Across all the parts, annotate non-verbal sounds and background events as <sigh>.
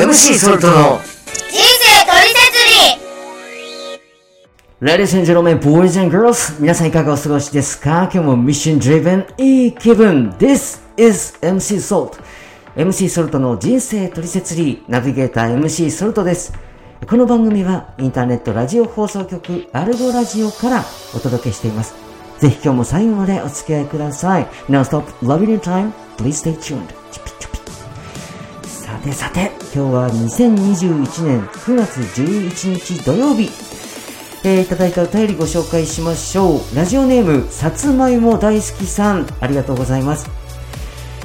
MC ソルトの人生トリセツリ Ladies and gentlemen, boys and girls 皆さんいかがお過ごしですか？今日もミッション driven いい気分。This is MC Salt MC ソルトの人生トリセツリーナビゲーター MC ソルトです。この番組はインターネットラジオ放送局アルゴラジオからお届けしています。ぜひ今日も最後までお付き合いください。Now stop loving your time. Please stay tuned. さてさて、今日は2021年9月11日土曜日。えーいただいたお便りご紹介しましょう。ラジオネーム、さつまいも大好きさん、ありがとうございます。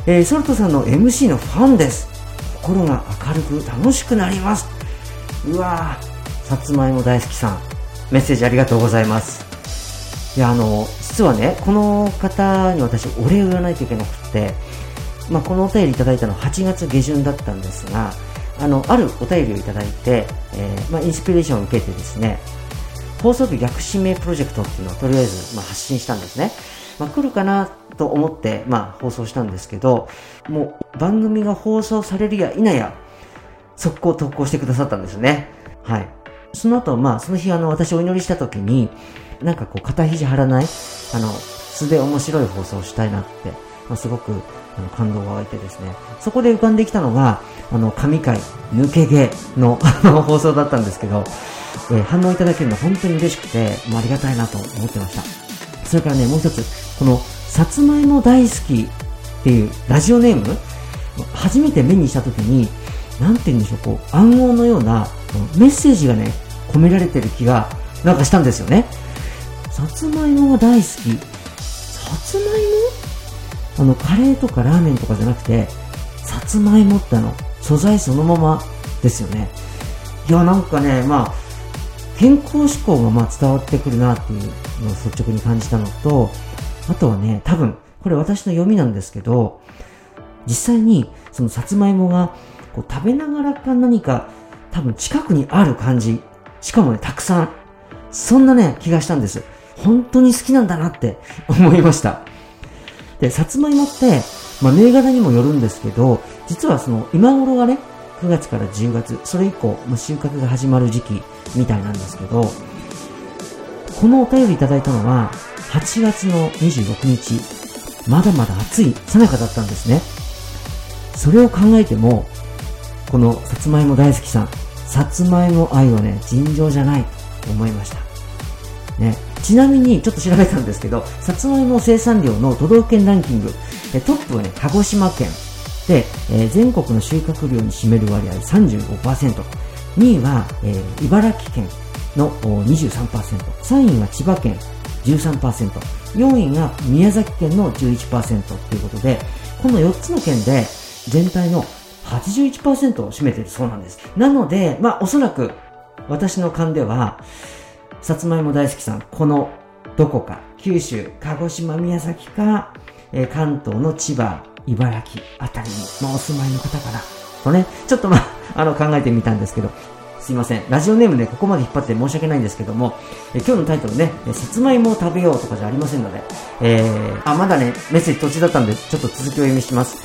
えーソルトさんの MC のファンです。心が明るく楽しくなります。うわー、さつまいも大好きさん、メッセージありがとうございます。いや、あの、実はね、この方に私、お礼を言わないといけなくって、まあ、このお便りいただいたのは8月下旬だったんですが、あの、あるお便りをいただいて、えーまあ、インスピレーションを受けてですね、放送日逆指名プロジェクトっていうのをとりあえず、まあ、発信したんですね。まあ、来るかなと思って、まあ、放送したんですけど、もう番組が放送されるや否や、速攻投稿してくださったんですね。はい。その後、まあ、その日、あの、私お祈りした時に、なんかこう、肩肘張らない、あの、素で面白い放送をしたいなって、ま、すごく、あの、感動が湧いてですね、そこで浮かんできたのが、あの、神回、抜け毛の <laughs> 放送だったんですけど、えー反応いただけるの本当に嬉しくて、もうありがたいなと思ってました。それからね、もう一つ、この、さつまいも大好きっていうラジオネーム、初めて目にしたときに、なんて言うんでしょう、こう、暗号のようなメッセージがね、込められてる気が、なんかしたんですよね。さつまいもが大好き。さつまいも？あの、カレーとかラーメンとかじゃなくて、さつまいもってあの、素材そのままですよね。いや、なんかね、まあ、健康志向がまあ伝わってくるなっていうのを率直に感じたのと、あとはね、多分、これ私の読みなんですけど、実際にそのさつまいもがこう食べながらか何か多分近くにある感じ。しかもね、たくさん。そんなね、気がしたんです。本当に好きなんだなって思いました。で、さつまいもって、まあ、銘柄にもよるんですけど、実はその今頃がね、9月から10月、それ以降、もう収穫が始まる時期みたいなんですけど、このお便りいただいたのは、8月の26日、まだまだ暑い、さなかだったんですね。それを考えても、このさつまいも大好きさん、さつまいも愛はね、尋常じゃないと思いました。ね、ちなみにちょっと調べたんですけど、さつまいも生産量の都道府県ランキング、トップはね、鹿児島県で、えー全国の収穫量に占める割合35%、2位は、えー茨城県の23%、3位は千葉県13%、4位が宮崎県の11%ということで、この4つの県で全体の81%を占めているそうなんです。なので、まあおそらく私の勘では、さつまいも大好きさん、このどこか、九州、鹿児島、宮崎か、えー関東の千葉、茨城あたりに、まあ、お住まいの方かな。とね、ちょっとまあ、<laughs> あの、考えてみたんですけど、すいません。ラジオネームね、ここまで引っ張って申し訳ないんですけども、えー今日のタイトルね、えーさつまいもを食べようとかじゃありませんので、えー、あ、まだね、メッセージ途中だったんで、ちょっと続きを読みします。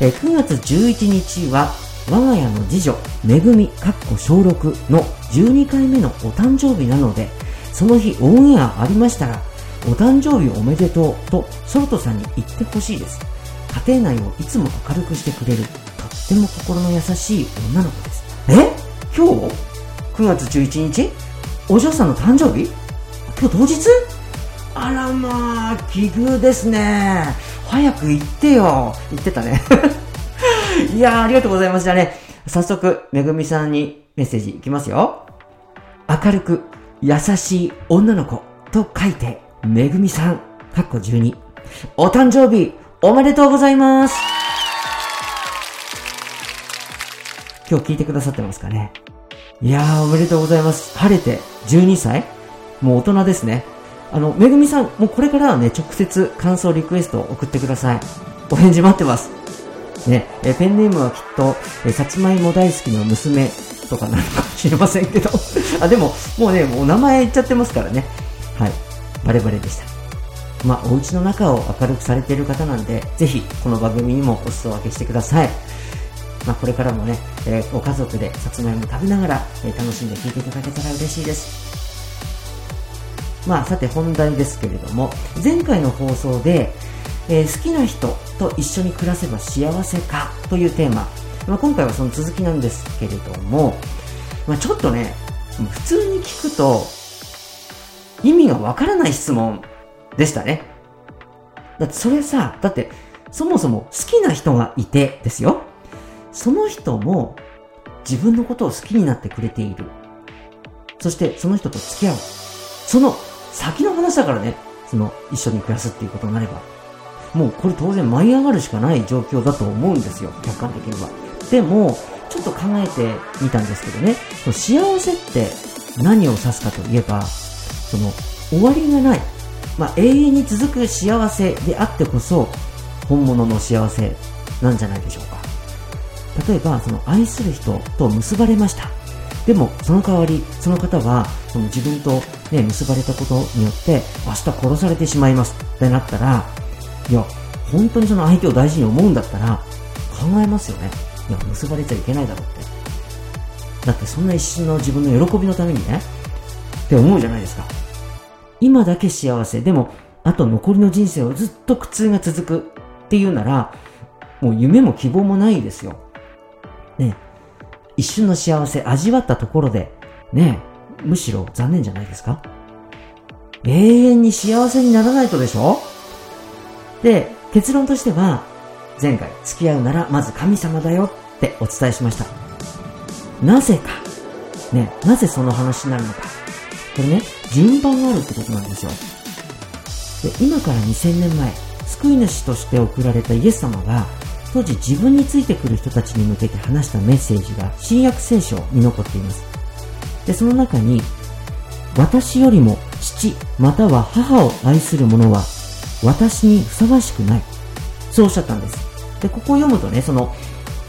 えー9月11日は、我が家の次女、めぐみ、かっこ小6の12回目のお誕生日なので、その日オンエアありましたら、お誕生日おめでとうとソルトさんに言ってほしいです。家庭内をいつも明るくしてくれる、とっても心の優しい女の子です。え？今日 ?9 月11日？お嬢さんの誕生日？今日当日？あらまあ、奇遇ですね。早く行ってよ。言ってたね。<laughs> いやー、ありがとうございます。じゃあね、早速、めぐみさんにメッセージいきますよ。明るく、優しい女の子と書いて、めぐみさん、かっこ12。お誕生日、おめでとうございます。今日聞いてくださってますかねいやー、おめでとうございます。晴れて12歳？もう大人ですね。あの、めぐみさん、もうこれからはね、直接感想リクエストを送ってください。お返事待ってます。ね、えペンネームはきっと、えさつまいも大好きの娘とかなのかもしれませんけど。あ、でも、もうね、もう名前言っちゃってますからね。はい。バレバレでした。まあ、お家の中を明るくされている方なんで、ぜひ、この番組にもお裾分けしてください。まあ、これからもね、えーご家族でさつまいも食べながら、えー楽しんで聴いていただけたら嬉しいです。まあ、さて本題ですけれども、前回の放送で、えー好きな人と一緒に暮らせば幸せかというテーマ、まあ、今回はその続きなんですけれども、まあ、ちょっとね、普通に聞くと、意味がわからない質問でしたね。だってそれさ、だって、そもそも好きな人がいてですよ。その人も自分のことを好きになってくれている。そしてその人と付き合う。その先の話だからね、その一緒に暮らすっていうことになれば。もうこれ当然舞い上がるしかない状況だと思うんですよ、客観的には。でも、ちょっと考えてみたんですけどね、その幸せって何を指すかといえば、その終わりがない、まあ、永遠に続く幸せであってこそ、本物の幸せなんじゃないでしょうか。例えば、その愛する人と結ばれました。でも、その代わり、その方は、その自分とね、結ばれたことによって、明日殺されてしまいますってなったら、いや、本当にその相手を大事に思うんだったら、考えますよね。いや、結ばれちゃいけないだろうって。だってそんな一瞬の自分の喜びのためにね、って思うじゃないですか。今だけ幸せ、でも、あと残りの人生をずっと苦痛が続くっていうなら、もう夢も希望もないですよ。ね一瞬の幸せ味わったところで、ねむしろ残念じゃないですか永遠に幸せにならないとでしょ？で、結論としては、前回付き合うならまず神様だよってお伝えしました。なぜか。ね、なぜその話になるのか。これね、順番があるってことなんですよ。で、今から2000年前、救い主として送られたイエス様が、当時自分についてくる人たちに向けて話したメッセージが新約聖書に残っています。で、その中に、私よりも父または母を愛する者は私にふさわしくない。そうおっしゃったんです。で、ここを読むとね、その、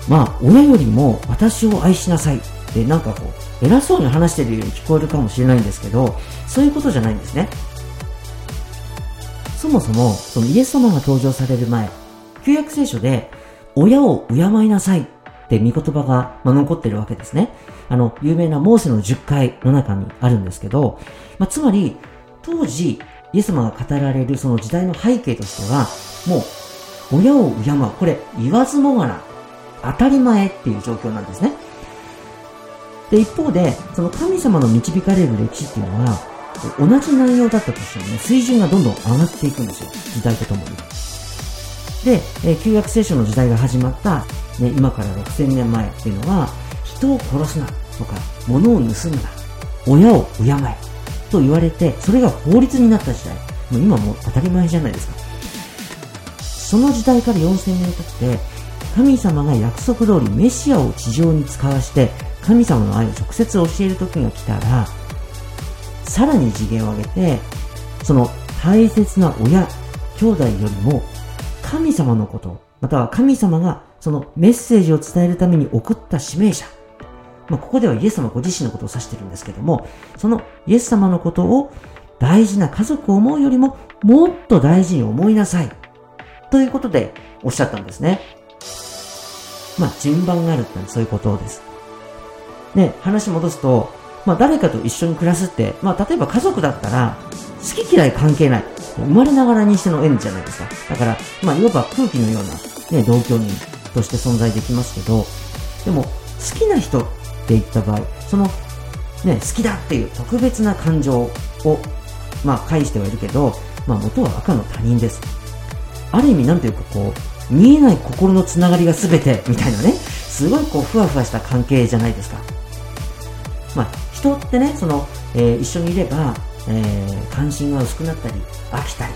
まあ、親よりも私を愛しなさいってなんかこう、偉そうに話してるように聞こえるかもしれないんですけど、そういうことじゃないんですね。そもそも、そのイエス様が登場される前、旧約聖書で、親を敬いなさいって見言葉が、ま、残ってるわけですね。あの、有名なモーセの10回の中にあるんですけど、まあ、つまり、当時、イエス様が語られるその時代の背景としては、もう、親を敬う。これ、言わずもがな。当たり前っていう状況なんですね。で、一方で、その神様の導かれる歴史っていうのは、同じ内容だったとしてもね、水準がどんどん上がっていくんですよ。時代とともに。で、え旧約聖書の時代が始まった、ね、今から6000年前っていうのは、人を殺すなとか、物を盗むな、親を敬えと言われて、それが法律になった時代。もう今も当たり前じゃないですか。その時代から4000年経って、神様が約束通りメシアを地上に使わして、神様の愛を直接教える時が来たら、さらに次元を上げて、その大切な親、兄弟よりも、神様のこと、または神様がそのメッセージを伝えるために送った指名者。まあ、ここではイエス様ご自身のことを指してるんですけども、そのイエス様のことを大事な家族を思うよりももっと大事に思いなさい。ということでおっしゃったんですね。まあ、順番があるってのはそういうことです。ね、話戻すと、まあ、誰かと一緒に暮らすって、まあ、例えば家族だったら、好き嫌い関係ない。生まれながらにしての縁じゃないですか。だから、まあ、いわば空気のような、ね、同居人として存在できますけど、でも、好きな人って言った場合、その、ね、好きだっていう特別な感情を、まあ、介してはいるけど、まあ、元は赤の他人です。ある意味、なんていうかこう、見えない心のつながりが全て、みたいなね、すごいこう、ふわふわした関係じゃないですか。まあ、人ってね、その、えー一緒にいれば、えー関心が薄くなったり、飽きたり、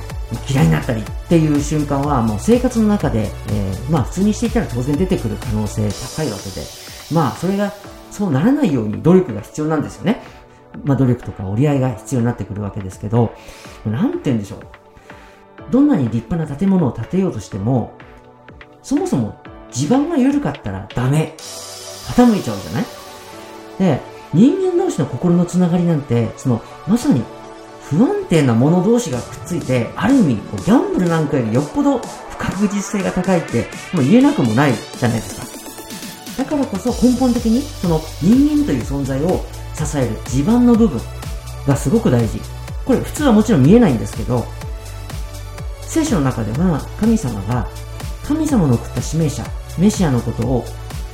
嫌いになったりっていう瞬間は、もう生活の中で、えーまあ、普通にしていたら当然出てくる可能性高いわけで、まあ、それが、そうならないように努力が必要なんですよね。まあ、努力とか折り合いが必要になってくるわけですけど、なんて言うんでしょう。どんなに立派な建物を建てようとしても、そもそも地盤が緩かったらダメ。傾いちゃうじゃない？で、人間同士の心のつながりなんて、その、まさに不安定な者同士がくっついて、ある意味、ギャンブルなんかよりよっぽど不確実性が高いって、もう言えなくもないじゃないですか。だからこそ根本的にその人間という存在を支える地盤の部分がすごく大事。これ普通はもちろん見えないんですけど、聖書の中では神様が神様の送った指名者、メシアのことを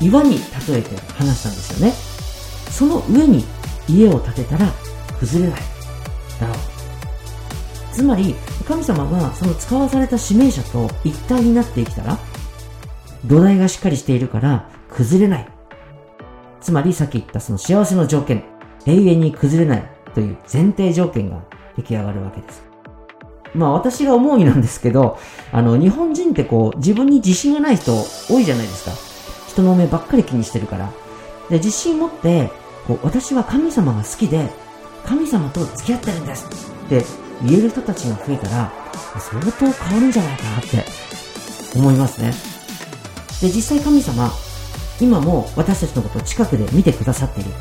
岩に例えて話したんですよね。その上に家を建てたら崩れない。だろう。つまり、神様がその使わされた指名者と一体になってきたら、土台がしっかりしているから崩れない。つまりさっき言ったその幸せの条件、永遠に崩れないという前提条件が出来上がるわけです。まあ私が思うになんですけど、あの日本人ってこう自分に自信がない人多いじゃないですか。人の目ばっかり気にしてるから。で、自信持って、こう私は神様が好きで、神様と付き合ってるんですって言える人たちが増えたら、相当変わるんじゃないかなって思いますね。で、実際神様、今も私たちのことを近くで見てくださっている。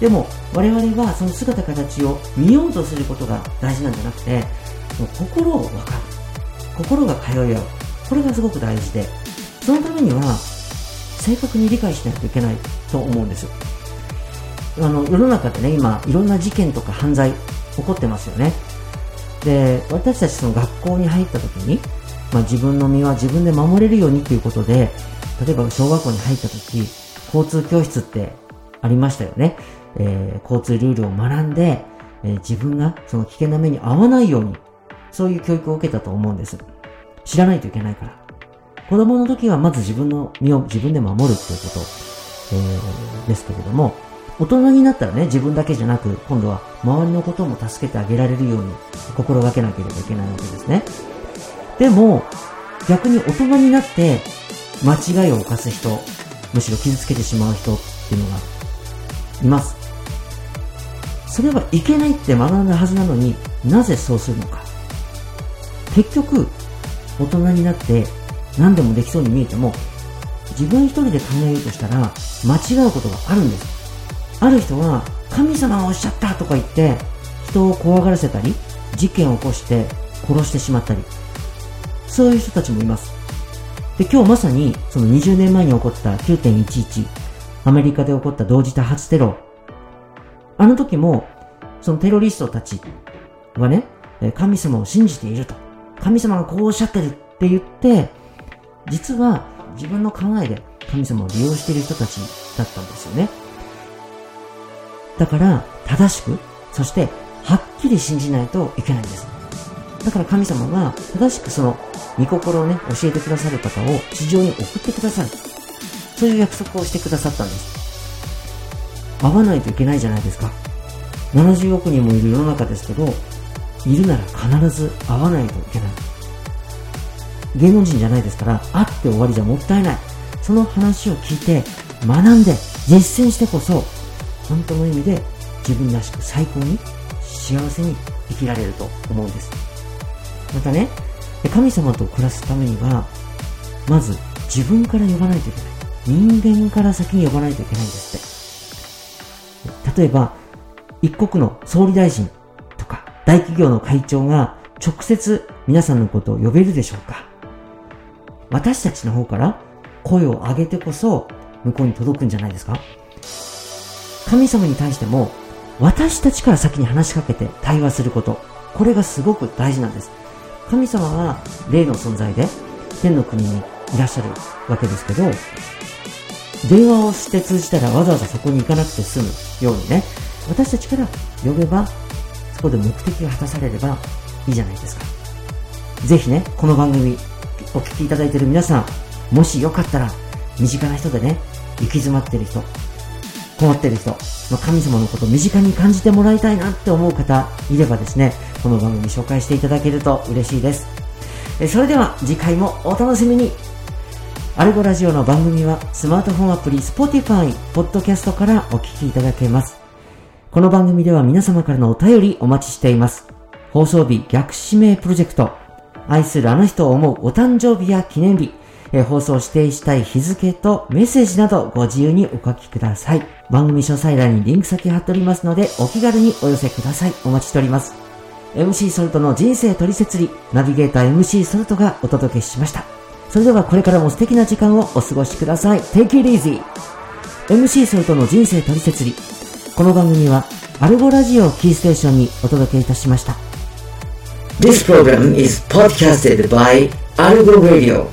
でも、我々はその姿形を見ようとすることが大事なんじゃなくて、心を分かる。心が通い合う。これがすごく大事で、そのためには、正確に理解しないといけないと思うんですよ。あの、世の中でね、今、いろんな事件とか犯罪起こってますよね。で、私たちその学校に入った時に、まあ、自分の身は自分で守れるようにということで、例えば小学校に入った時、交通教室ってありましたよね。えー、交通ルールを学んで、えー、自分がその危険な目に遭わないように、そういう教育を受けたと思うんです。知らないといけないから。子供の時はまず自分の身を自分で守るっていうこと、えー、ですけれども、大人になったらね、自分だけじゃなく、今度は周りのことも助けてあげられるように心がけなければいけないわけですね。でも、逆に大人になって間違いを犯す人、むしろ傷つけてしまう人っていうのがいます。それはいけないって学んだはずなのになぜそうするのか。結局、大人になって何でもできそうに見えても、自分一人で考えようとしたら間違うことがあるんです。ある人は神様がおっしゃったとか言って人を怖がらせたり事件を起こして殺してしまったりそういう人たちもいます。で今日まさにその20年前に起こった9.11アメリカで起こった同時多発テロ。あの時もそのテロリストたちはね神様を信じていると。神様がこうおっしゃってるって言って実は自分の考えで神様を利用している人たちだったんですよねだから、正しく、そして、はっきり信じないといけないんです。だから神様が正しくその御心をね、教えてくださる方を地上に送ってくださる。そういう約束をしてくださったんです。会わないといけないじゃないですか。70億人もいる世の中ですけど、いるなら必ず会わないといけない。芸能人じゃないですから、会って終わりじゃもったいない。その話を聞いて、学んで、実践してこそ、本当の意味で自分らしく最高に幸せに生きられると思うんです。またね、神様と暮らすためには、まず自分から呼ばないといけない。人間から先に呼ばないといけないんですって。例えば、一国の総理大臣大企業の会長が直接皆さんのことを呼べるでしょうか私たちの方から声を上げてこそ向こうに届くんじゃないですか神様に対しても私たちから先に話しかけて対話すること。これがすごく大事なんです。神様は霊の存在で天の国にいらっしゃるわけですけど、電話をして通じたらわざわざそこに行かなくて済むようにね、私たちから呼べば、そこで目的が果たされればいいじゃないですか。ぜひね、この番組お聞きいただいている皆さん、もしよかったら、身近な人でね、行き詰まってる人、困ってる人ま、神様のことを身近に感じてもらいたいなって思う方いればですね、この番組紹介していただけると嬉しいです。それでは次回もお楽しみにアルゴラジオの番組はスマートフォンアプリ Spotify、Podcast からお聞きいただけます。この番組では皆様からのお便りお待ちしています。放送日逆指名プロジェクト、愛するあの人を思うお誕生日や記念日、え放送指定したい日付とメッセージなどご自由にお書きください。番組詳細欄にリンク先貼っておりますので、お気軽にお寄せください。お待ちしております。MC ソルトの人生取説理、ナビゲーター MC ソルトがお届けしました。それではこれからも素敵な時間をお過ごしください。Take it easy! MC ソルトの人生取説理。この番組はアルゴラジオキーステーションにお届けいたしました。This program is podcasted by アルゴ Radio.